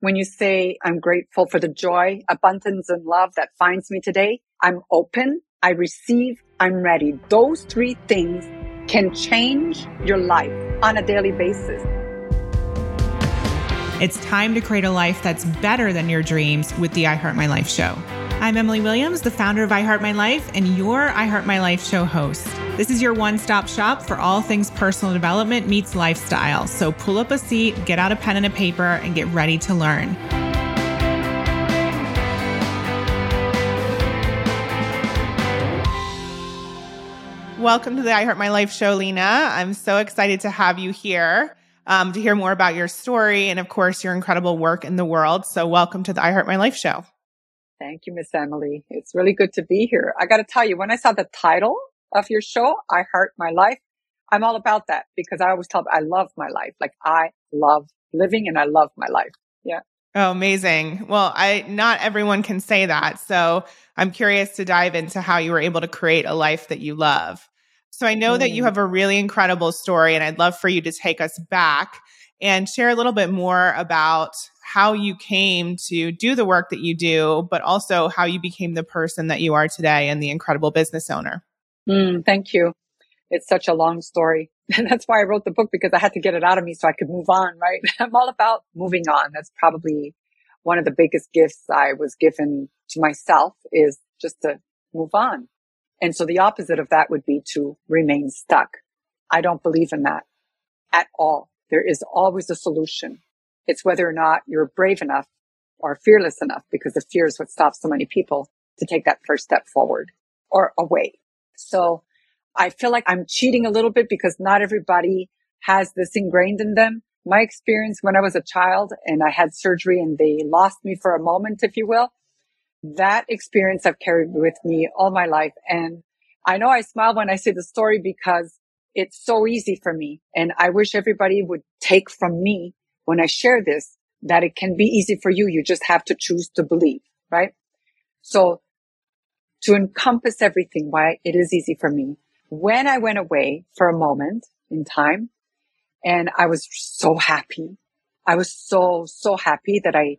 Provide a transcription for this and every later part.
when you say, I'm grateful for the joy, abundance, and love that finds me today, I'm open, I receive, I'm ready. Those three things can change your life on a daily basis. It's time to create a life that's better than your dreams with the I Heart My Life show. I'm Emily Williams, the founder of I Heart My Life and your I Heart My Life show host. This is your one stop shop for all things personal development meets lifestyle. So pull up a seat, get out a pen and a paper, and get ready to learn. Welcome to the I Heart My Life show, Lina. I'm so excited to have you here um, to hear more about your story and, of course, your incredible work in the world. So, welcome to the I Heart My Life show. Thank you, Miss Emily. It's really good to be here. I got to tell you, when I saw the title of your show, I Heart My Life, I'm all about that because I always tell I love my life. Like I love living and I love my life. Yeah. Oh, amazing. Well, I not everyone can say that. So I'm curious to dive into how you were able to create a life that you love. So I know mm. that you mm. have a really incredible story, and I'd love for you to take us back and share a little bit more about how you came to do the work that you do, but also how you became the person that you are today and the incredible business owner. Mm, thank you. It's such a long story. And that's why I wrote the book because I had to get it out of me so I could move on, right? I'm all about moving on. That's probably one of the biggest gifts I was given to myself is just to move on. And so the opposite of that would be to remain stuck. I don't believe in that at all. There is always a solution. It's whether or not you're brave enough or fearless enough because the fear is what stops so many people to take that first step forward or away. So I feel like I'm cheating a little bit because not everybody has this ingrained in them. My experience when I was a child and I had surgery and they lost me for a moment, if you will, that experience I've carried with me all my life. And I know I smile when I say the story because it's so easy for me. And I wish everybody would take from me when I share this that it can be easy for you. You just have to choose to believe, right? So to encompass everything, why it is easy for me. When I went away for a moment in time and I was so happy. I was so, so happy that I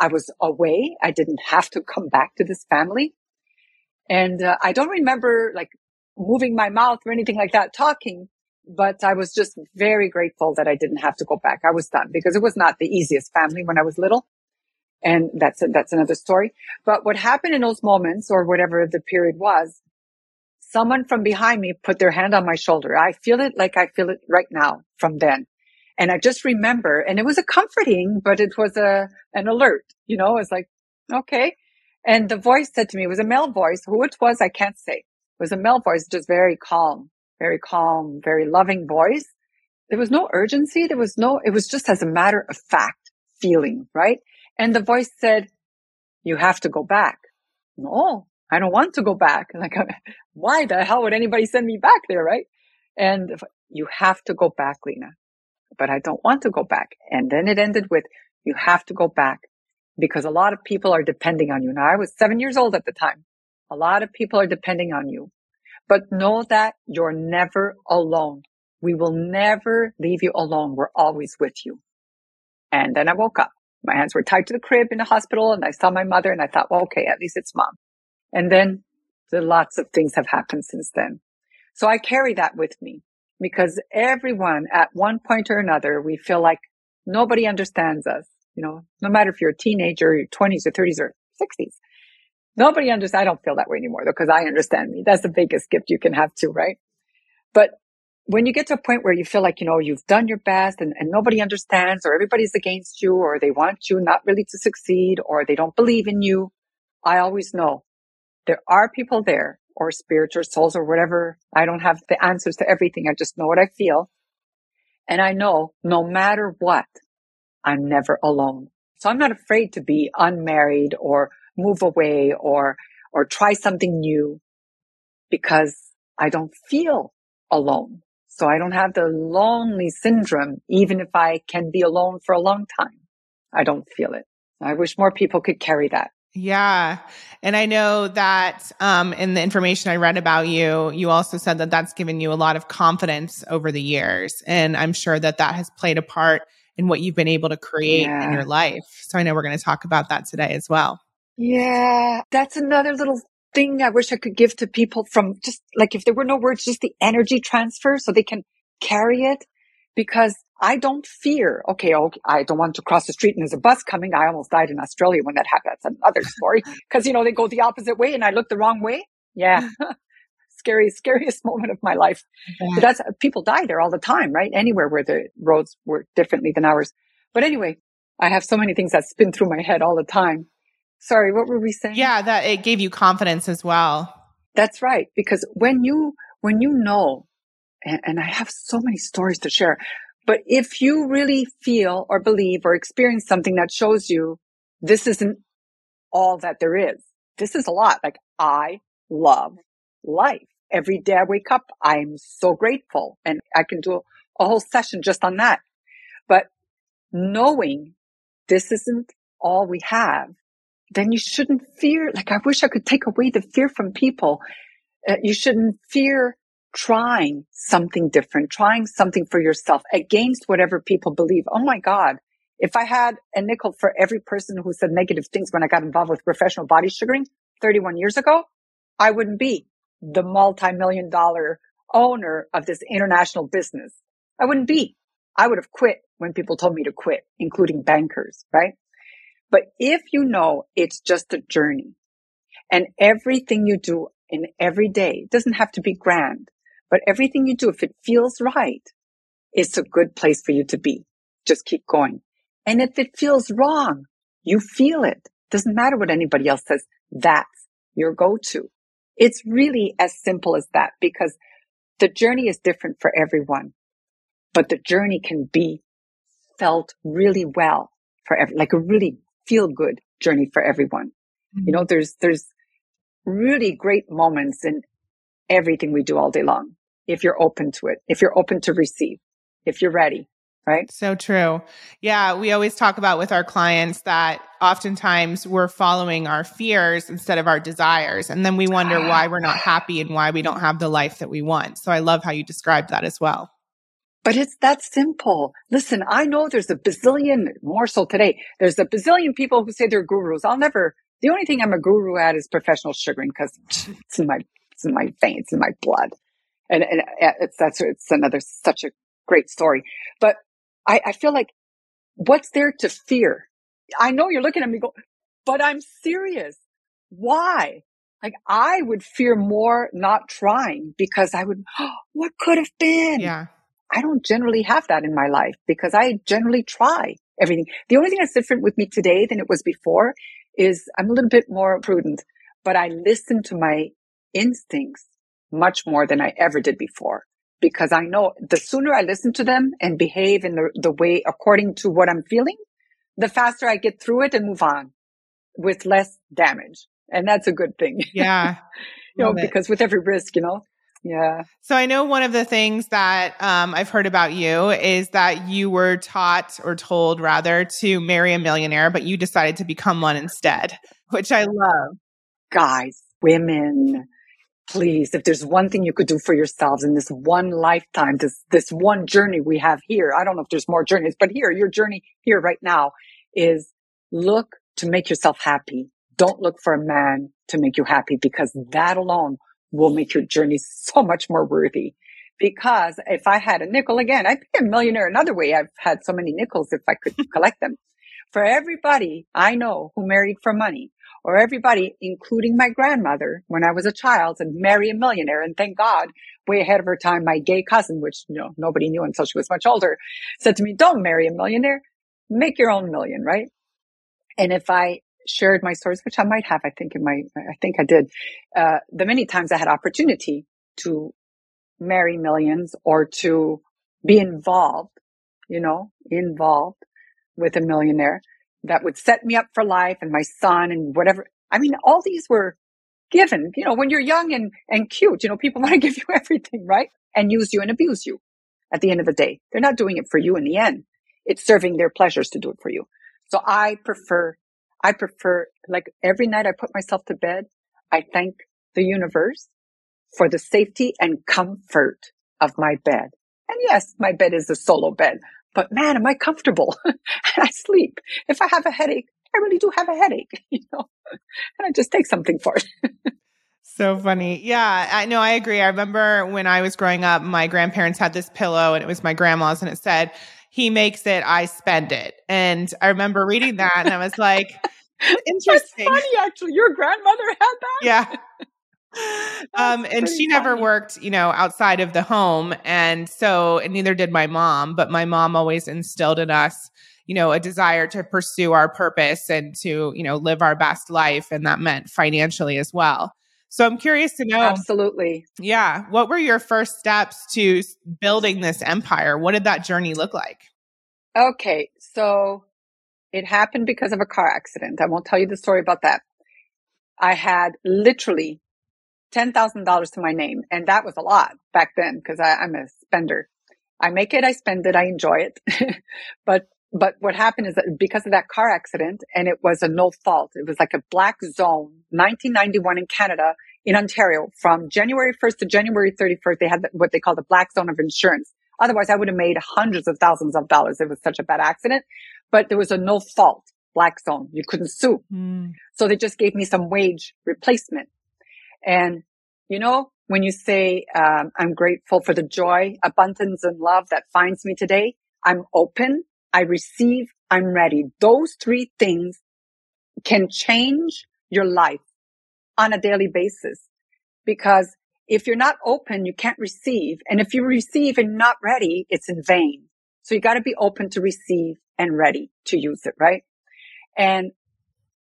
I was away. I didn't have to come back to this family. And uh, I don't remember like moving my mouth or anything like that talking, but I was just very grateful that I didn't have to go back. I was done because it was not the easiest family when I was little. And that's, a, that's another story. But what happened in those moments or whatever the period was, someone from behind me put their hand on my shoulder. I feel it like I feel it right now from then. And I just remember, and it was a comforting, but it was a, an alert, you know, it's like, okay. And the voice said to me, it was a male voice. Who it was, I can't say. It was a male voice, just very calm, very calm, very loving voice. There was no urgency. There was no, it was just as a matter of fact feeling, right? And the voice said, you have to go back. No, I don't want to go back. Like, why the hell would anybody send me back there? Right. And you have to go back, Lina but I don't want to go back. And then it ended with, you have to go back because a lot of people are depending on you. Now I was seven years old at the time. A lot of people are depending on you, but know that you're never alone. We will never leave you alone. We're always with you. And then I woke up. My hands were tied to the crib in the hospital and I saw my mother and I thought, well, okay, at least it's mom. And then lots of things have happened since then. So I carry that with me because everyone at one point or another, we feel like nobody understands us. You know, no matter if you're a teenager, your 20s or 30s or 60s. Nobody understands. I don't feel that way anymore though, because I understand me. That's the biggest gift you can have too, right? But when you get to a point where you feel like, you know, you've done your best and, and nobody understands or everybody's against you or they want you not really to succeed or they don't believe in you, I always know there are people there or spirits or souls or whatever. I don't have the answers to everything. I just know what I feel. And I know no matter what, I'm never alone. So I'm not afraid to be unmarried or move away or, or try something new because I don't feel alone. So I don't have the lonely syndrome, even if I can be alone for a long time. I don't feel it. I wish more people could carry that. Yeah. And I know that um, in the information I read about you, you also said that that's given you a lot of confidence over the years. And I'm sure that that has played a part in what you've been able to create yeah. in your life. So I know we're going to talk about that today as well. Yeah, that's another little thing I wish I could give to people from just like if there were no words, just the energy transfer so they can carry it because I don't fear, okay, okay, I don't want to cross the street and there's a bus coming. I almost died in Australia when that happened. That's another story because, you know, they go the opposite way and I look the wrong way. Yeah. Mm. Scary, scariest moment of my life. Yeah. That's uh, people die there all the time, right? Anywhere where the roads work differently than ours. But anyway, I have so many things that spin through my head all the time. Sorry, what were we saying? Yeah, that it gave you confidence as well. That's right. Because when you, when you know, and, and I have so many stories to share, but if you really feel or believe or experience something that shows you this isn't all that there is, this is a lot. Like I love life. Every day I wake up, I'm so grateful and I can do a whole session just on that. But knowing this isn't all we have then you shouldn't fear. Like, I wish I could take away the fear from people. Uh, you shouldn't fear trying something different, trying something for yourself against whatever people believe. Oh my God. If I had a nickel for every person who said negative things when I got involved with professional body sugaring 31 years ago, I wouldn't be the multi-million dollar owner of this international business. I wouldn't be. I would have quit when people told me to quit, including bankers, right? But if you know it's just a journey and everything you do in every day doesn't have to be grand, but everything you do, if it feels right, it's a good place for you to be. Just keep going. And if it feels wrong, you feel it. Doesn't matter what anybody else says. That's your go-to. It's really as simple as that because the journey is different for everyone, but the journey can be felt really well for every, like a really feel good journey for everyone. Mm-hmm. You know, there's, there's really great moments in everything we do all day long. If you're open to it, if you're open to receive, if you're ready, right? So true. Yeah. We always talk about with our clients that oftentimes we're following our fears instead of our desires. And then we wonder why we're not happy and why we don't have the life that we want. So I love how you described that as well. But it's that simple. Listen, I know there's a bazillion, more so today, there's a bazillion people who say they're gurus. I'll never, the only thing I'm a guru at is professional sugaring because it's in my, it's in my veins, in my blood. And, and uh, it's, that's, it's another, such a great story. But I, I feel like what's there to fear? I know you're looking at me go, but I'm serious. Why? Like I would fear more not trying because I would, oh, what could have been? Yeah. I don't generally have that in my life because I generally try everything. The only thing that's different with me today than it was before is I'm a little bit more prudent, but I listen to my instincts much more than I ever did before because I know the sooner I listen to them and behave in the, the way according to what I'm feeling, the faster I get through it and move on with less damage. And that's a good thing. Yeah. you know, because with every risk, you know, yeah. So I know one of the things that um, I've heard about you is that you were taught or told rather to marry a millionaire, but you decided to become one instead, which I love. Guys, women, please, if there's one thing you could do for yourselves in this one lifetime, this, this one journey we have here, I don't know if there's more journeys, but here, your journey here right now is look to make yourself happy. Don't look for a man to make you happy because that alone will make your journey so much more worthy. Because if I had a nickel again, I'd be a millionaire another way. I've had so many nickels if I could collect them. For everybody I know who married for money, or everybody, including my grandmother when I was a child, and marry a millionaire. And thank God, way ahead of her time, my gay cousin, which you know nobody knew until she was much older, said to me, "Don't marry a millionaire, make your own million, right?" And if I shared my stories, which I might have, I think in my, I think I did, uh, the many times I had opportunity to marry millions or to be involved, you know, involved with a millionaire that would set me up for life and my son and whatever. I mean, all these were given, you know, when you're young and, and cute, you know, people want to give you everything, right? And use you and abuse you at the end of the day. They're not doing it for you in the end. It's serving their pleasures to do it for you. So I prefer I prefer, like every night I put myself to bed, I thank the universe for the safety and comfort of my bed. And yes, my bed is a solo bed, but man, am I comfortable? and I sleep. If I have a headache, I really do have a headache, you know, and I just take something for it. So funny. Yeah, I know. I agree. I remember when I was growing up, my grandparents had this pillow and it was my grandma's and it said, he makes it, I spend it. And I remember reading that and I was like, interesting. That's funny, actually. Your grandmother had that? Yeah. um, and she funny. never worked, you know, outside of the home. And so, and neither did my mom, but my mom always instilled in us, you know, a desire to pursue our purpose and to, you know, live our best life. And that meant financially as well. So I'm curious to know. Absolutely. Yeah. What were your first steps to building this empire? What did that journey look like? Okay. So it happened because of a car accident. I won't tell you the story about that. I had literally $10,000 to my name. And that was a lot back then because I'm a spender. I make it, I spend it, I enjoy it. but but what happened is that because of that car accident and it was a no fault, it was like a black zone, 1991 in Canada, in Ontario from January 1st to January 31st. They had what they call the black zone of insurance. Otherwise I would have made hundreds of thousands of dollars. It was such a bad accident, but there was a no fault black zone. You couldn't sue. Mm. So they just gave me some wage replacement. And you know, when you say, um, I'm grateful for the joy, abundance and love that finds me today, I'm open I receive, I'm ready. Those three things can change your life on a daily basis because if you're not open, you can't receive. And if you receive and not ready, it's in vain. So you got to be open to receive and ready to use it, right? And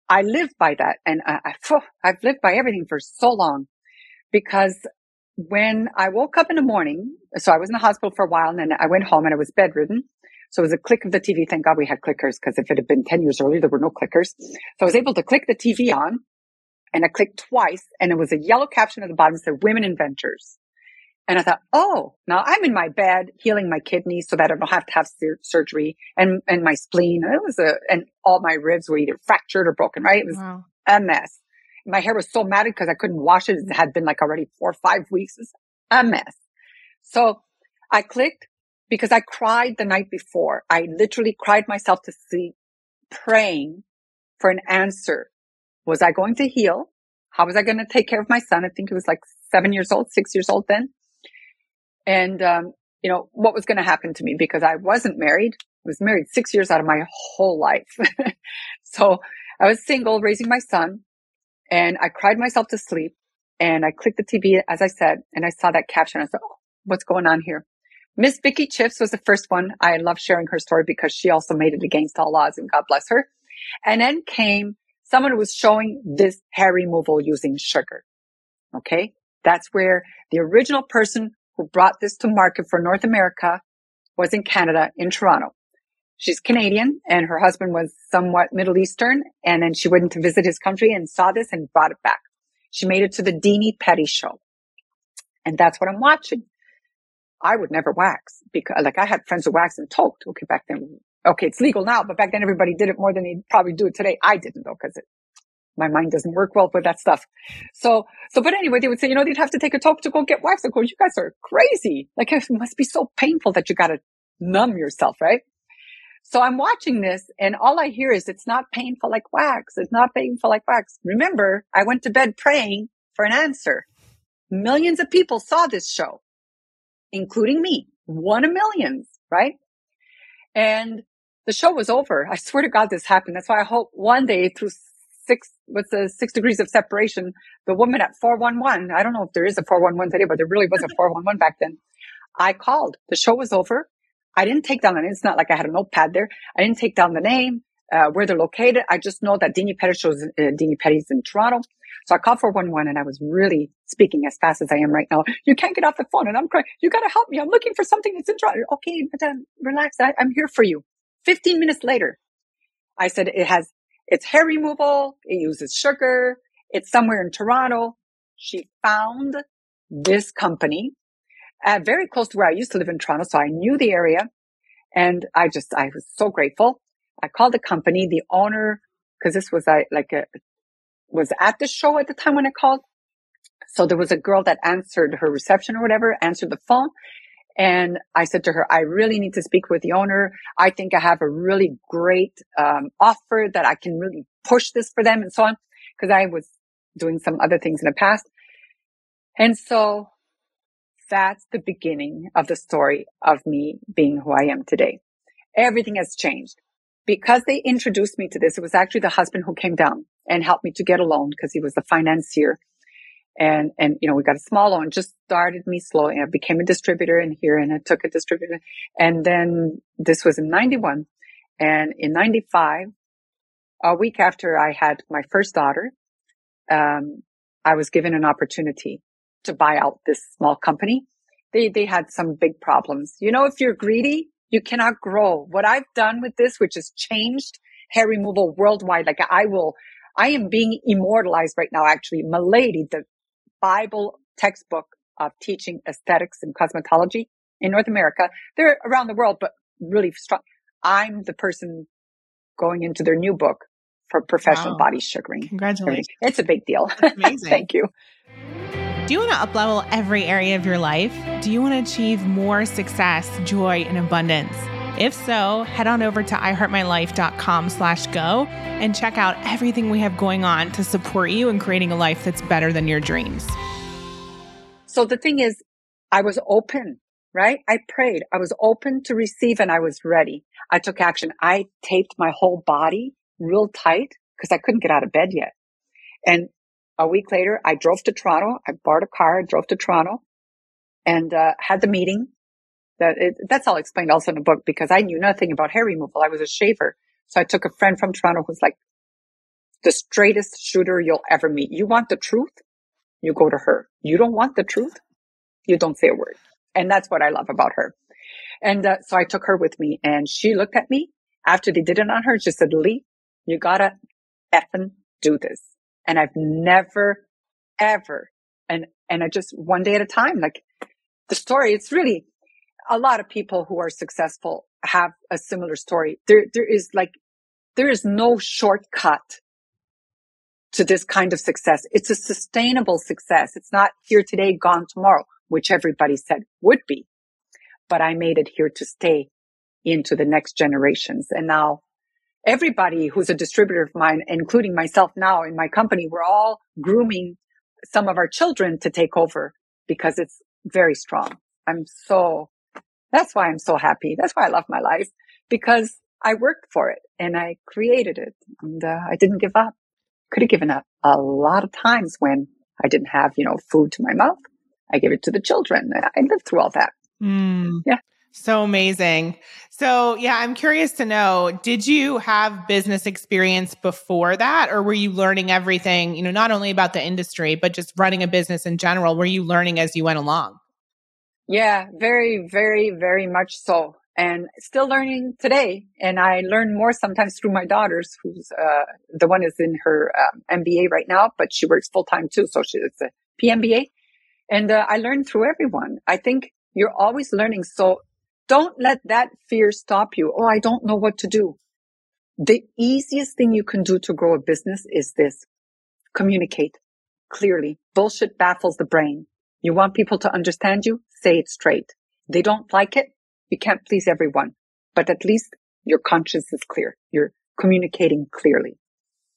I live by that. And I, I've lived by everything for so long because when I woke up in the morning, so I was in the hospital for a while and then I went home and I was bedridden so it was a click of the TV. Thank God we had clickers because if it had been 10 years earlier, there were no clickers. So I was able to click the TV on and I clicked twice and it was a yellow caption at the bottom that said women inventors. And I thought, oh, now I'm in my bed healing my kidneys so that I don't have to have sur- surgery and, and my spleen. And it was a, and all my ribs were either fractured or broken, right? It was wow. a mess. My hair was so matted because I couldn't wash it. It had been like already four or five weeks. It was a mess. So I clicked because I cried the night before. I literally cried myself to sleep praying for an answer. Was I going to heal? How was I going to take care of my son? I think he was like seven years old, six years old then. And, um, you know, what was going to happen to me because I wasn't married. I was married six years out of my whole life. so I was single, raising my son and I cried myself to sleep and I clicked the TV, as I said, and I saw that caption. I said, Oh, what's going on here? Miss Vickie Chips was the first one. I love sharing her story because she also made it against all odds and God bless her. And then came someone who was showing this hair removal using sugar. Okay. That's where the original person who brought this to market for North America was in Canada, in Toronto. She's Canadian and her husband was somewhat Middle Eastern. And then she went to visit his country and saw this and brought it back. She made it to the Dini Petty show. And that's what I'm watching. I would never wax because like I had friends who waxed and talked. Okay. Back then, okay. It's legal now, but back then everybody did it more than they probably do it today. I didn't though, cause it, my mind doesn't work well with that stuff. So, so, but anyway, they would say, you know, they'd have to take a talk to go get waxed. Of course, you guys are crazy. Like it must be so painful that you got to numb yourself, right? So I'm watching this and all I hear is it's not painful like wax. It's not painful like wax. Remember, I went to bed praying for an answer. Millions of people saw this show including me, one of millions, right? And the show was over. I swear to God, this happened. That's why I hope one day through six, what's the six degrees of separation, the woman at 411, I don't know if there is a 411 today, but there really was a 411 back then. I called. The show was over. I didn't take down, and it's not like I had a notepad there. I didn't take down the name, uh, where they're located. I just know that Dini Petty shows, uh, Dini Petty's in Toronto. So I called 411 and I was really speaking as fast as I am right now. You can't get off the phone and I'm crying. You got to help me. I'm looking for something that's in Toronto. Okay, madam, relax. I, I'm here for you. 15 minutes later, I said it has, it's hair removal. It uses sugar. It's somewhere in Toronto. She found this company uh, very close to where I used to live in Toronto. So I knew the area and I just, I was so grateful. I called the company, the owner, because this was a, like a was at the show at the time when I called. So there was a girl that answered her reception or whatever, answered the phone. And I said to her, I really need to speak with the owner. I think I have a really great um, offer that I can really push this for them and so on. Cause I was doing some other things in the past. And so that's the beginning of the story of me being who I am today. Everything has changed because they introduced me to this. It was actually the husband who came down and helped me to get a loan because he was the financier. And, and, you know, we got a small loan, just started me slowly. I became a distributor in here and I took a distributor. And then this was in 91 and in 95, a week after I had my first daughter, um, I was given an opportunity to buy out this small company. They, they had some big problems. You know, if you're greedy, you cannot grow. What I've done with this, which has changed hair removal worldwide, like I will, I am being immortalized right now, actually. Milady, the Bible textbook of teaching aesthetics and cosmetology in North America. They're around the world, but really strong. I'm the person going into their new book for professional wow. body sugaring. Congratulations. It's a big deal. amazing. Thank you. Do you want to uplevel every area of your life? Do you want to achieve more success, joy, and abundance? If so, head on over to iheartmylife.com slash go and check out everything we have going on to support you in creating a life that's better than your dreams. So the thing is, I was open, right? I prayed. I was open to receive and I was ready. I took action. I taped my whole body real tight because I couldn't get out of bed yet. And a week later, I drove to Toronto. I bought a car, drove to Toronto and uh, had the meeting. That it, that's all explained also in the book because I knew nothing about hair removal. I was a shaver. So I took a friend from Toronto who's like the straightest shooter you'll ever meet. You want the truth? You go to her. You don't want the truth? You don't say a word. And that's what I love about her. And uh, so I took her with me and she looked at me after they did it on her. She said, Lee, you gotta effing do this. And I've never, ever, and, and I just one day at a time, like the story, it's really a lot of people who are successful have a similar story. There, there is like, there is no shortcut to this kind of success. It's a sustainable success. It's not here today, gone tomorrow, which everybody said would be. But I made it here to stay into the next generations. And now everybody who's a distributor of mine, including myself now in my company, we're all grooming some of our children to take over because it's very strong. I'm so, that's why I'm so happy. That's why I love my life because I worked for it and I created it and uh, I didn't give up. Could have given up a lot of times when I didn't have, you know, food to my mouth. I gave it to the children. I lived through all that. Mm. Yeah. So amazing. So, yeah, I'm curious to know did you have business experience before that, or were you learning everything, you know, not only about the industry, but just running a business in general? Were you learning as you went along? Yeah, very, very, very much so. And still learning today. And I learn more sometimes through my daughters, who's uh, the one is in her um, MBA right now, but she works full time too. So she's a PMBA. And uh, I learn through everyone. I think you're always learning. So don't let that fear stop you. Oh, I don't know what to do. The easiest thing you can do to grow a business is this. Communicate clearly. Bullshit baffles the brain. You want people to understand you? Say it straight. They don't like it. You can't please everyone, but at least your conscience is clear. You're communicating clearly.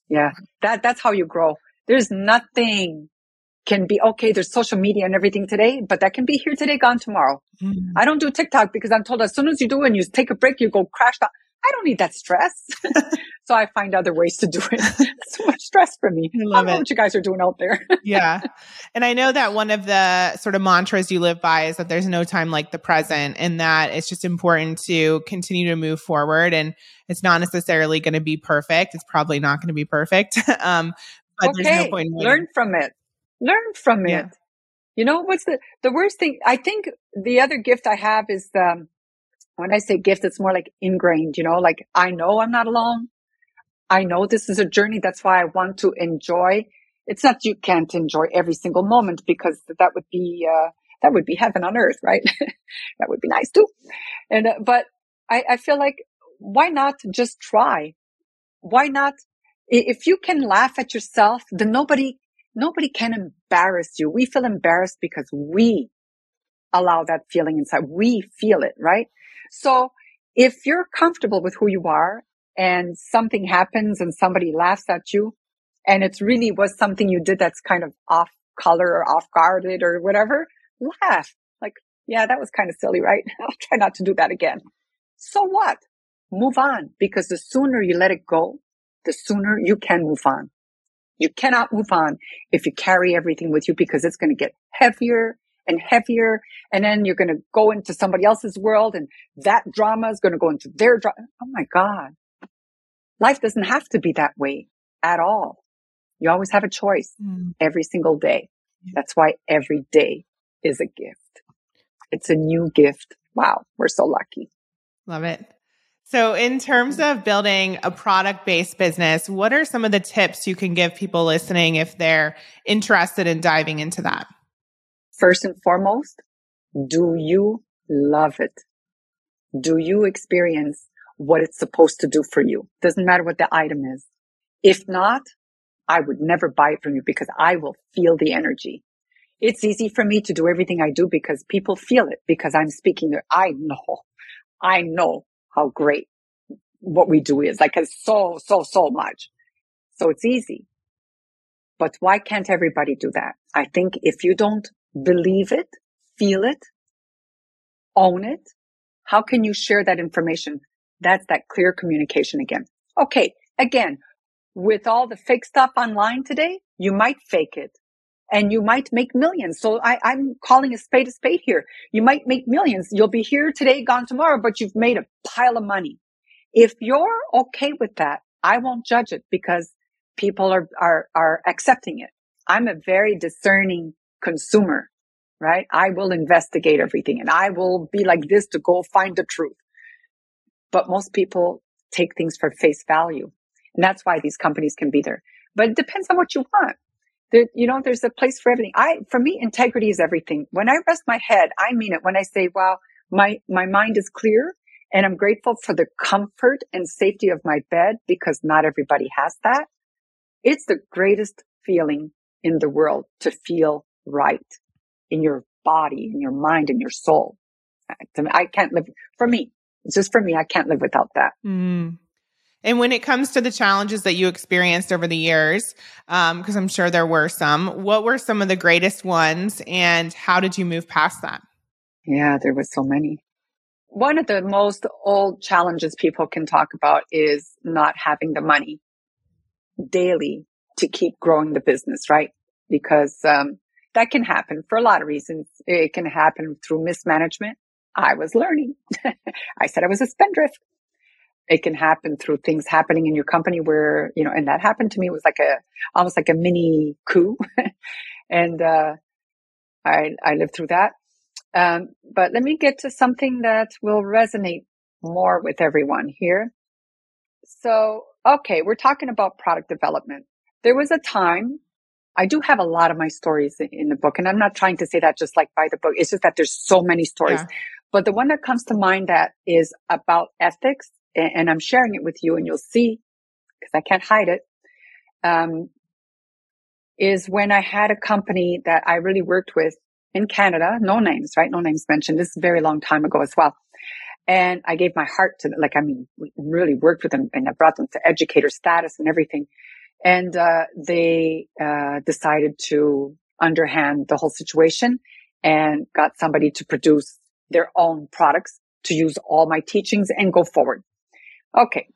Yeah. That, that's how you grow. There's nothing can be okay. There's social media and everything today, but that can be here today, gone tomorrow. Mm. I don't do TikTok because I'm told as soon as you do and you take a break, you go crash down. I don't need that stress. so I find other ways to do it. It's too much stress for me. I, love I don't know what you guys are doing out there. yeah. And I know that one of the sort of mantras you live by is that there's no time like the present and that it's just important to continue to move forward. And it's not necessarily going to be perfect. It's probably not going to be perfect. um, but okay. there's no point learn from it learn from yeah. it. You know, what's the, the worst thing? I think the other gift I have is, um, when I say gift, it's more like ingrained, you know, like I know I'm not alone. I know this is a journey. That's why I want to enjoy. It's not you can't enjoy every single moment because that would be, uh, that would be heaven on earth, right? that would be nice too. And, uh, but I, I feel like why not just try? Why not? If you can laugh at yourself, then nobody nobody can embarrass you. We feel embarrassed because we allow that feeling inside. We feel it, right? So if you're comfortable with who you are and something happens and somebody laughs at you and it's really was something you did that's kind of off color or off guarded or whatever, laugh. Like, yeah, that was kind of silly, right? I'll try not to do that again. So what? Move on because the sooner you let it go, the sooner you can move on. You cannot move on if you carry everything with you because it's going to get heavier and heavier. And then you're going to go into somebody else's world and that drama is going to go into their drama. Oh my God. Life doesn't have to be that way at all. You always have a choice mm. every single day. That's why every day is a gift. It's a new gift. Wow. We're so lucky. Love it. So, in terms of building a product based business, what are some of the tips you can give people listening if they're interested in diving into that? First and foremost, do you love it? Do you experience what it's supposed to do for you? Doesn't matter what the item is. If not, I would never buy it from you because I will feel the energy. It's easy for me to do everything I do because people feel it because I'm speaking. I know, I know how great what we do is like it's so, so, so much. So it's easy. But why can't everybody do that? I think if you don't believe it, feel it, own it, how can you share that information? That's that clear communication again. Okay. Again, with all the fake stuff online today, you might fake it and you might make millions. So I, I'm calling a spade a spade here. You might make millions. You'll be here today, gone tomorrow, but you've made a pile of money. If you're okay with that, I won't judge it because people are, are, are accepting it. I'm a very discerning consumer, right? I will investigate everything and I will be like this to go find the truth. But most people take things for face value. And that's why these companies can be there. But it depends on what you want. There, you know, there's a place for everything. I, for me, integrity is everything. When I rest my head, I mean it. When I say, wow, my, my mind is clear and I'm grateful for the comfort and safety of my bed because not everybody has that. It's the greatest feeling in the world to feel right in your body, in your mind, in your soul. I can't live for me. It's just for me. I can't live without that. Mm. And when it comes to the challenges that you experienced over the years, because um, I'm sure there were some, what were some of the greatest ones and how did you move past that? Yeah, there was so many. One of the most old challenges people can talk about is not having the money daily to keep growing the business, right? Because um, that can happen for a lot of reasons. It can happen through mismanagement. I was learning. I said I was a spendthrift it can happen through things happening in your company where, you know, and that happened to me. It was like a, almost like a mini coup. and, uh, I, I lived through that. Um, but let me get to something that will resonate more with everyone here. So, okay, we're talking about product development. There was a time I do have a lot of my stories in the book, and I'm not trying to say that just like by the book. It's just that there's so many stories. Yeah. But the one that comes to mind that is about ethics and I'm sharing it with you and you'll see because I can't hide it. Um, is when I had a company that I really worked with in Canada, no names, right? No names mentioned. This is a very long time ago as well. And I gave my heart to. Like, I mean, we really worked with them and I brought them to educator status and everything. And, uh, they, uh, decided to underhand the whole situation and got somebody to produce their own products to use all my teachings and go forward. Okay.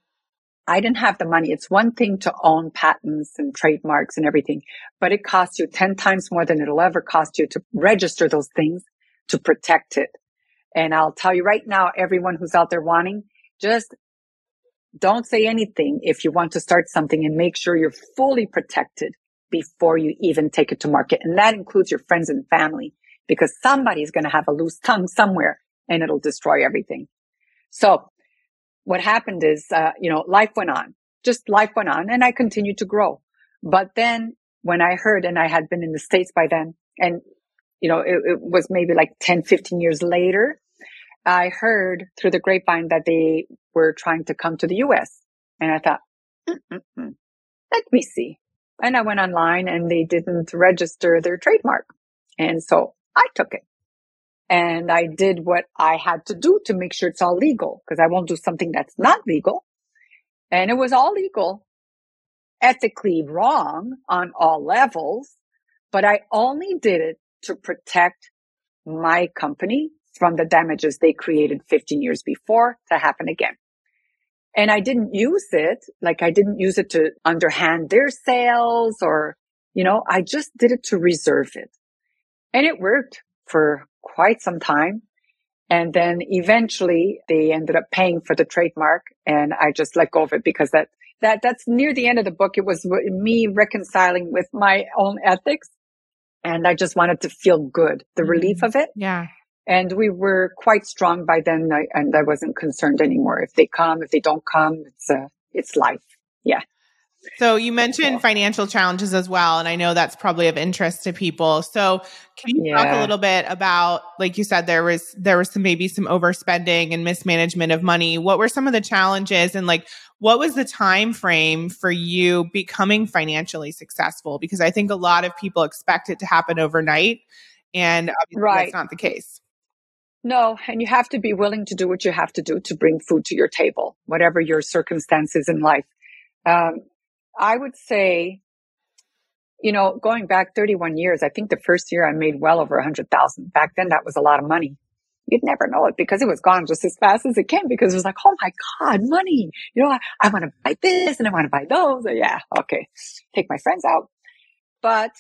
I didn't have the money. It's one thing to own patents and trademarks and everything, but it costs you 10 times more than it'll ever cost you to register those things to protect it. And I'll tell you right now, everyone who's out there wanting, just don't say anything if you want to start something and make sure you're fully protected before you even take it to market. And that includes your friends and family because somebody's going to have a loose tongue somewhere and it'll destroy everything. So what happened is, uh, you know, life went on, just life went on and I continued to grow. But then when I heard, and I had been in the States by then, and, you know, it, it was maybe like 10, 15 years later, I heard through the grapevine that they were trying to come to the US. And I thought, Mm-mm-mm. let me see. And I went online and they didn't register their trademark. And so I took it. And I did what I had to do to make sure it's all legal because I won't do something that's not legal. And it was all legal, ethically wrong on all levels, but I only did it to protect my company from the damages they created 15 years before to happen again. And I didn't use it, like I didn't use it to underhand their sales or, you know, I just did it to reserve it. And it worked for quite some time. And then eventually they ended up paying for the trademark and I just let go of it because that, that, that's near the end of the book. It was me reconciling with my own ethics and I just wanted to feel good, the mm-hmm. relief of it. Yeah. And we were quite strong by then and I wasn't concerned anymore. If they come, if they don't come, it's, uh, it's life. Yeah. So you mentioned financial challenges as well, and I know that's probably of interest to people. So can you yeah. talk a little bit about, like you said, there was there was some maybe some overspending and mismanagement of money. What were some of the challenges, and like what was the time frame for you becoming financially successful? Because I think a lot of people expect it to happen overnight, and right. that's not the case. No, and you have to be willing to do what you have to do to bring food to your table, whatever your circumstances in life. Um, I would say, you know, going back 31 years, I think the first year I made well over hundred thousand. Back then, that was a lot of money. You'd never know it because it was gone just as fast as it came because it was like, oh my God, money. You know, I, I want to buy this and I want to buy those. Oh, yeah. Okay. Take my friends out. But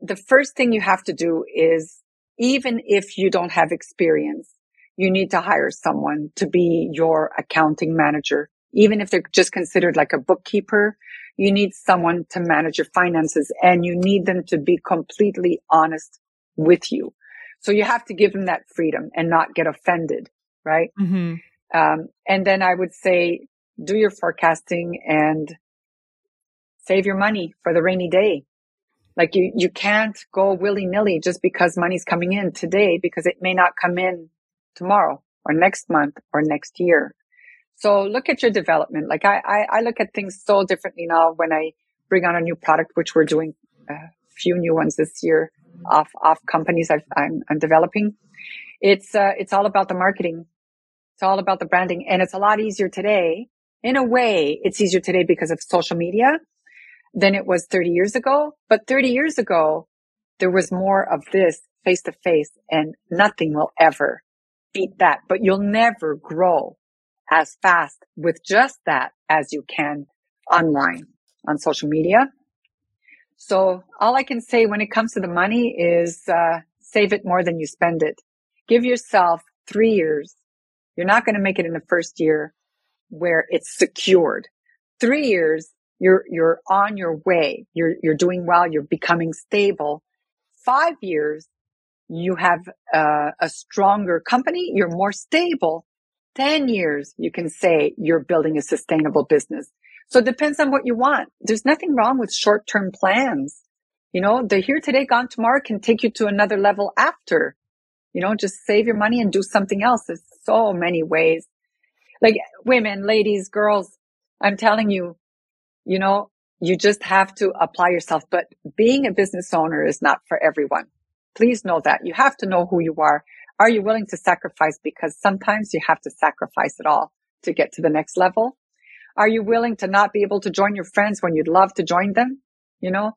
the first thing you have to do is even if you don't have experience, you need to hire someone to be your accounting manager. Even if they're just considered like a bookkeeper, you need someone to manage your finances and you need them to be completely honest with you. So you have to give them that freedom and not get offended, right? Mm-hmm. Um, and then I would say, do your forecasting and save your money for the rainy day. Like you, you can't go willy nilly just because money's coming in today because it may not come in tomorrow or next month or next year. So look at your development. Like I, I, I, look at things so differently now when I bring on a new product, which we're doing a few new ones this year off, off companies i am I'm developing. It's, uh, it's all about the marketing. It's all about the branding and it's a lot easier today. In a way, it's easier today because of social media than it was 30 years ago. But 30 years ago, there was more of this face to face and nothing will ever beat that, but you'll never grow as fast with just that as you can online on social media. So all I can say when it comes to the money is, uh, save it more than you spend it. Give yourself three years. You're not going to make it in the first year where it's secured. Three years, you're, you're on your way. You're, you're doing well. You're becoming stable. Five years, you have uh, a stronger company. You're more stable 10 years, you can say you're building a sustainable business. So it depends on what you want. There's nothing wrong with short-term plans. You know, the here today, gone tomorrow can take you to another level after. You know, just save your money and do something else. There's so many ways. Like women, ladies, girls, I'm telling you, you know, you just have to apply yourself. But being a business owner is not for everyone. Please know that. You have to know who you are. Are you willing to sacrifice? Because sometimes you have to sacrifice it all to get to the next level. Are you willing to not be able to join your friends when you'd love to join them? You know,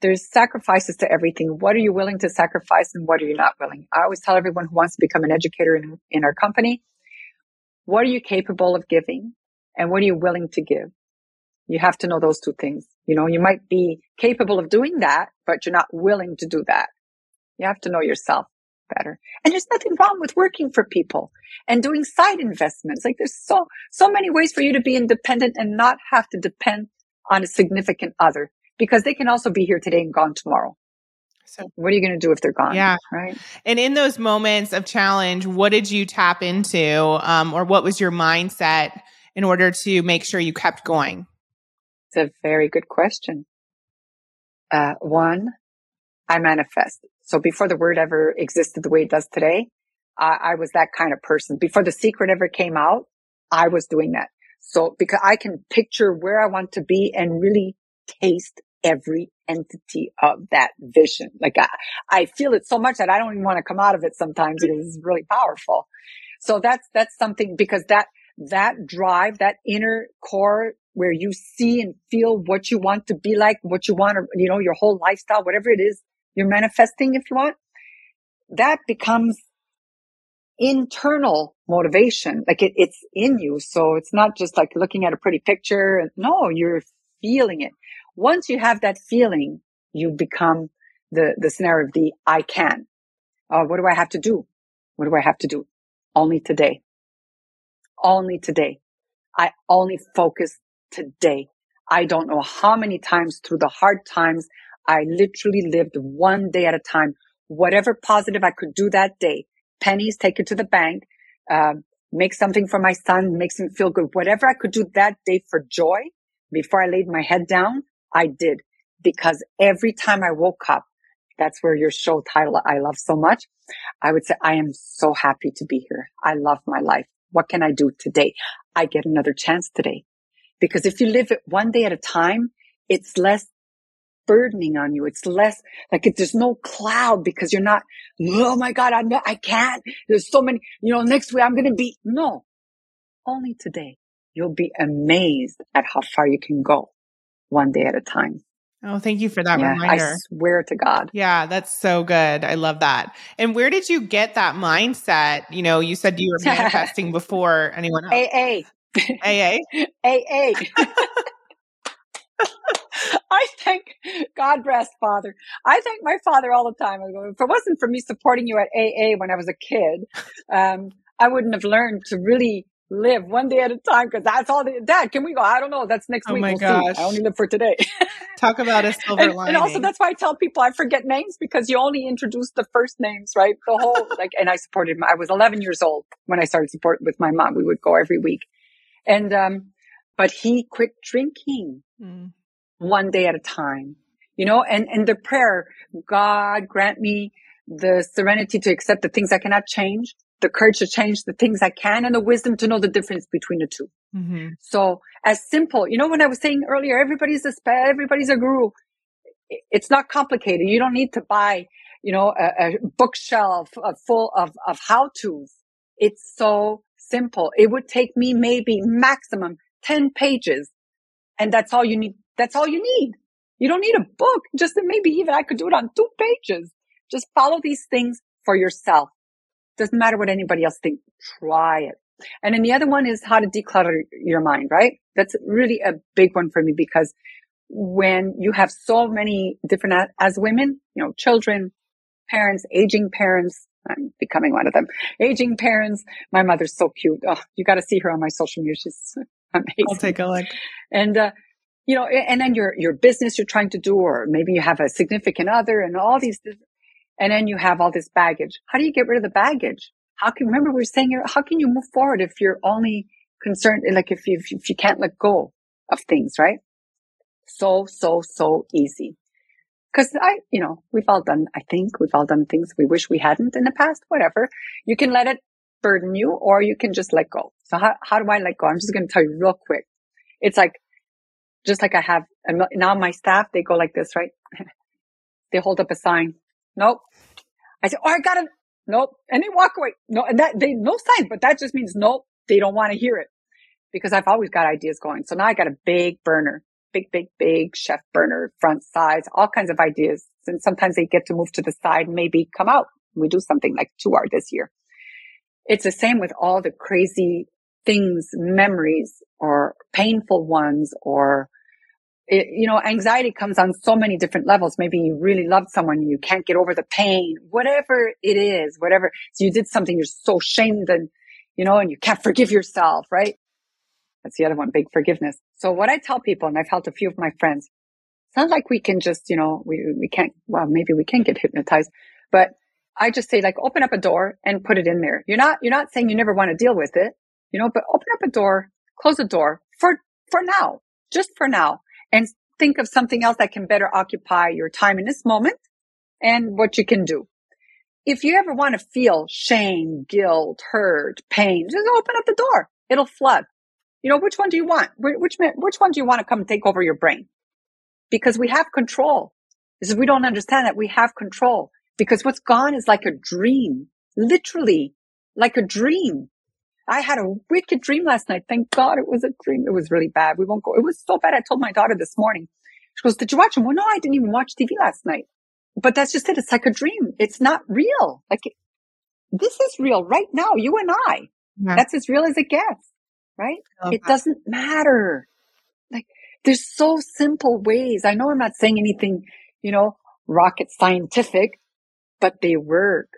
there's sacrifices to everything. What are you willing to sacrifice and what are you not willing? I always tell everyone who wants to become an educator in, in our company, what are you capable of giving and what are you willing to give? You have to know those two things. You know, you might be capable of doing that, but you're not willing to do that. You have to know yourself better. And there's nothing wrong with working for people and doing side investments. Like there's so, so many ways for you to be independent and not have to depend on a significant other because they can also be here today and gone tomorrow. So what are you going to do if they're gone? Yeah. Right. And in those moments of challenge, what did you tap into? Um, or what was your mindset in order to make sure you kept going? It's a very good question. Uh, one, I manifest. So before the word ever existed the way it does today, I, I was that kind of person. Before the secret ever came out, I was doing that. So because I can picture where I want to be and really taste every entity of that vision. Like I, I feel it so much that I don't even want to come out of it sometimes because it's really powerful. So that's, that's something because that, that drive, that inner core where you see and feel what you want to be like, what you want to, you know, your whole lifestyle, whatever it is you're manifesting, if you want, that becomes internal motivation. Like it, it's in you. So it's not just like looking at a pretty picture. No, you're feeling it. Once you have that feeling, you become the, the scenario of the I can. Uh, what do I have to do? What do I have to do? Only today. Only today. I only focus today. I don't know how many times through the hard times I literally lived one day at a time. Whatever positive I could do that day, pennies, take it to the bank, uh, make something for my son, makes him feel good. Whatever I could do that day for joy before I laid my head down, I did because every time I woke up, that's where your show title I love so much. I would say, I am so happy to be here. I love my life. What can I do today? I get another chance today. Because if you live it one day at a time, it's less burdening on you. It's less like if there's no cloud because you're not, oh my God, I'm not, I can't. There's so many, you know, next week I'm going to be, no, only today. You'll be amazed at how far you can go one day at a time. Oh, thank you for that yeah, reminder. I swear to God. Yeah, that's so good. I love that. And where did you get that mindset? You know, you said you were manifesting before anyone else. AA. AA. AA. I thank God rest father. I thank my father all the time. If it wasn't for me supporting you at AA when I was a kid, um, I wouldn't have learned to really live one day at a time because that's all the dad can we go i don't know that's next oh week my we'll gosh. See. i only live for today talk about a silver and, lining and also that's why i tell people i forget names because you only introduce the first names right the whole like and i supported him i was 11 years old when i started support with my mom we would go every week and um but he quit drinking mm. One day at a time you know and and the prayer god grant me the serenity to accept the things i cannot change the courage to change the things I can and the wisdom to know the difference between the 2 mm-hmm. So as simple, you know, when I was saying earlier, everybody's a spe- everybody's a guru. It's not complicated. You don't need to buy, you know, a, a bookshelf full of, of how to's. It's so simple. It would take me maybe maximum 10 pages. And that's all you need. That's all you need. You don't need a book. Just maybe even I could do it on two pages. Just follow these things for yourself. Doesn't matter what anybody else thinks. Try it. And then the other one is how to declutter your mind, right? That's really a big one for me because when you have so many different, as women, you know, children, parents, aging parents, I'm becoming one of them. Aging parents. My mother's so cute. Oh, you got to see her on my social media. She's amazing. I'll take a look. And, uh, you know, and then your, your business you're trying to do, or maybe you have a significant other and all these and then you have all this baggage. How do you get rid of the baggage? How can, remember we're saying, here, how can you move forward if you're only concerned, like if you, if you can't let go of things, right? So, so, so easy. Cause I, you know, we've all done, I think we've all done things we wish we hadn't in the past, whatever. You can let it burden you or you can just let go. So how, how do I let go? I'm just going to tell you real quick. It's like, just like I have, now my staff, they go like this, right? they hold up a sign. Nope. I said, oh, I gotta, nope. And they walk away. No, and that, they, no sign, but that just means nope. They don't want to hear it because I've always got ideas going. So now I got a big burner, big, big, big chef burner, front sides, all kinds of ideas. And sometimes they get to move to the side maybe come out. We do something like two hour this year. It's the same with all the crazy things, memories or painful ones or it, you know, anxiety comes on so many different levels. Maybe you really loved someone and you can't get over the pain, whatever it is, whatever. So you did something, you're so shamed and, you know, and you can't forgive yourself, right? That's the other one, big forgiveness. So what I tell people, and I've helped a few of my friends, it's not like we can just, you know, we, we can't, well, maybe we can get hypnotized, but I just say like, open up a door and put it in there. You're not, you're not saying you never want to deal with it, you know, but open up a door, close a door for, for now, just for now and think of something else that can better occupy your time in this moment and what you can do. If you ever want to feel shame, guilt, hurt, pain, just open up the door. It'll flood. You know, which one do you want? Which, which one do you want to come take over your brain? because we have control. This is we don't understand that we have control because what's gone is like a dream, literally like a dream. I had a wicked dream last night. Thank God it was a dream. It was really bad. We won't go. It was so bad. I told my daughter this morning. She goes, did you watch him? Well, no, I didn't even watch TV last night. But that's just it. It's like a dream. It's not real. Like this is real right now. You and I. Yeah. That's as real as it gets, right? It doesn't matter. Like there's so simple ways. I know I'm not saying anything, you know, rocket scientific, but they work.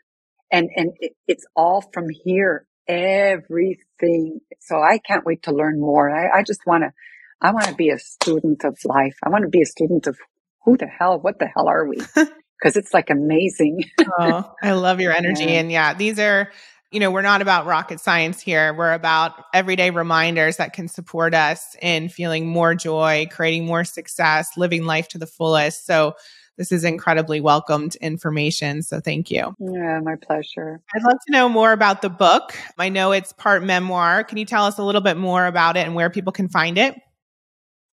And, and it, it's all from here. Everything. So I can't wait to learn more. I, I just want to, I want to be a student of life. I want to be a student of who the hell, what the hell are we? Because it's like amazing. oh, I love your energy. Yeah. And yeah, these are, you know, we're not about rocket science here. We're about everyday reminders that can support us in feeling more joy, creating more success, living life to the fullest. So, this is incredibly welcomed information. So thank you. Yeah, my pleasure. I'd love to know more about the book. I know it's part memoir. Can you tell us a little bit more about it and where people can find it?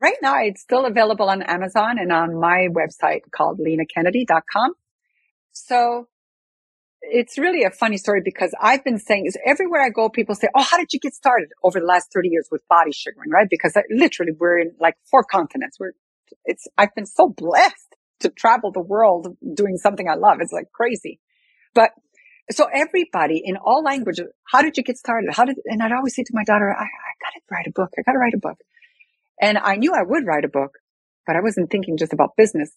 Right now, it's still available on Amazon and on my website called linakennedy.com. So it's really a funny story because I've been saying is everywhere I go, people say, Oh, how did you get started over the last 30 years with body sugaring? Right. Because I, literally we're in like four continents. We're, it's, I've been so blessed to travel the world doing something I love. It's like crazy. But so everybody in all languages, how did you get started? How did, and I'd always say to my daughter, I, I gotta write a book. I gotta write a book. And I knew I would write a book, but I wasn't thinking just about business.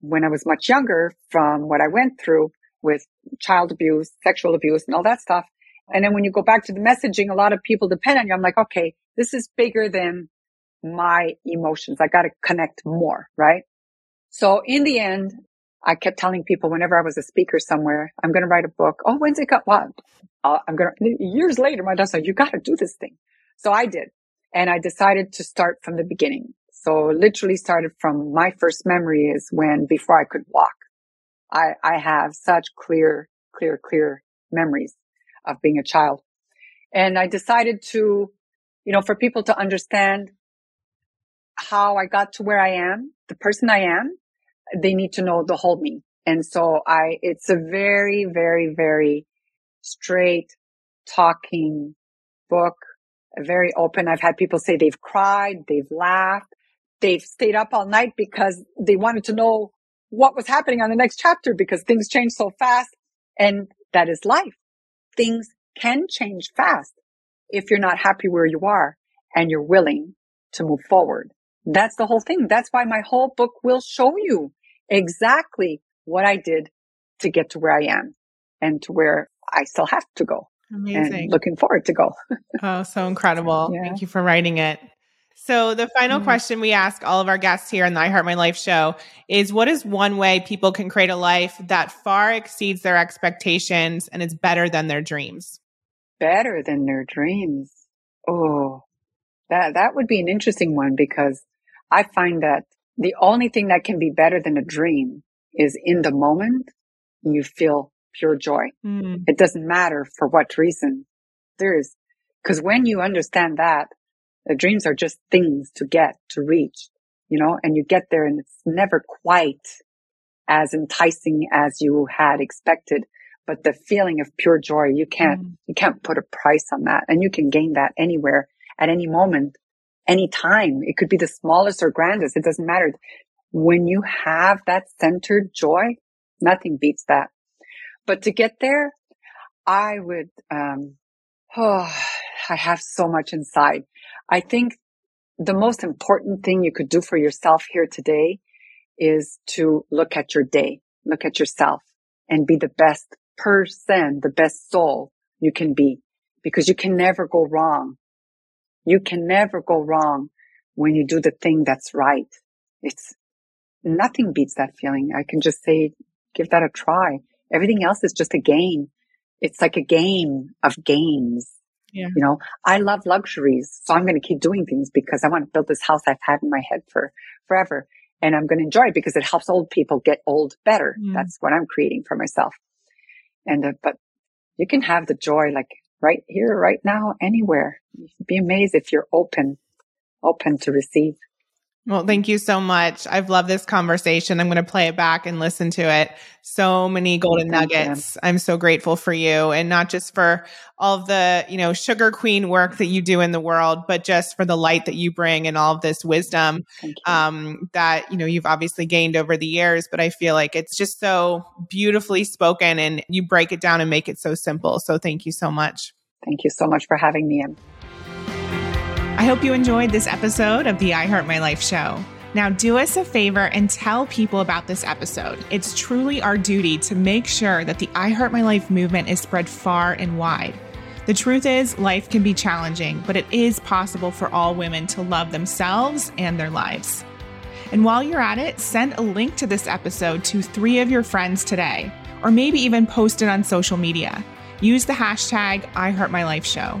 When I was much younger from what I went through with child abuse, sexual abuse and all that stuff. And then when you go back to the messaging, a lot of people depend on you. I'm like, okay, this is bigger than my emotions. I got to connect more, right? So in the end, I kept telling people whenever I was a speaker somewhere, I'm going to write a book. Oh, when's it got what? I'm going to, years later, my dad said, you got to do this thing. So I did. And I decided to start from the beginning. So literally started from my first memory is when before I could walk. I, I have such clear, clear, clear memories of being a child. And I decided to, you know, for people to understand how I got to where I am, the person I am, they need to know the whole me. And so I, it's a very, very, very straight talking book, very open. I've had people say they've cried, they've laughed, they've stayed up all night because they wanted to know what was happening on the next chapter because things change so fast. And that is life. Things can change fast if you're not happy where you are and you're willing to move forward. That's the whole thing. That's why my whole book will show you exactly what I did to get to where I am and to where I still have to go. Amazing. And looking forward to go. oh, so incredible. Yeah. Thank you for writing it. So, the final mm-hmm. question we ask all of our guests here on the I Heart My Life show is what is one way people can create a life that far exceeds their expectations and is better than their dreams? Better than their dreams. Oh, that, that would be an interesting one because I find that the only thing that can be better than a dream is in the moment you feel pure joy. Mm. It doesn't matter for what reason. There is, because when you understand that, the dreams are just things to get, to reach, you know, and you get there and it's never quite as enticing as you had expected. But the feeling of pure joy, you can't, mm. you can't put a price on that and you can gain that anywhere at any moment, any time. It could be the smallest or grandest. It doesn't matter. When you have that centered joy, nothing beats that. But to get there, I would, um, oh, I have so much inside. I think the most important thing you could do for yourself here today is to look at your day, look at yourself and be the best person, the best soul you can be because you can never go wrong. You can never go wrong when you do the thing that's right. It's nothing beats that feeling. I can just say, give that a try. Everything else is just a game. It's like a game of games. Yeah. You know, I love luxuries. So I'm going to keep doing things because I want to build this house I've had in my head for forever. And I'm going to enjoy it because it helps old people get old better. Mm. That's what I'm creating for myself. And, uh, but you can have the joy like right here, right now, anywhere. You'd be amazed if you're open, open to receive. Well, thank you so much. I've loved this conversation. I'm going to play it back and listen to it. So many golden thank nuggets. You. I'm so grateful for you and not just for all the, you know, sugar queen work that you do in the world, but just for the light that you bring and all of this wisdom um, that, you know, you've obviously gained over the years. But I feel like it's just so beautifully spoken and you break it down and make it so simple. So thank you so much. Thank you so much for having me in. I hope you enjoyed this episode of the I Heart My Life show. Now, do us a favor and tell people about this episode. It's truly our duty to make sure that the I Heart My Life movement is spread far and wide. The truth is, life can be challenging, but it is possible for all women to love themselves and their lives. And while you're at it, send a link to this episode to three of your friends today, or maybe even post it on social media. Use the hashtag I Heart My Life Show.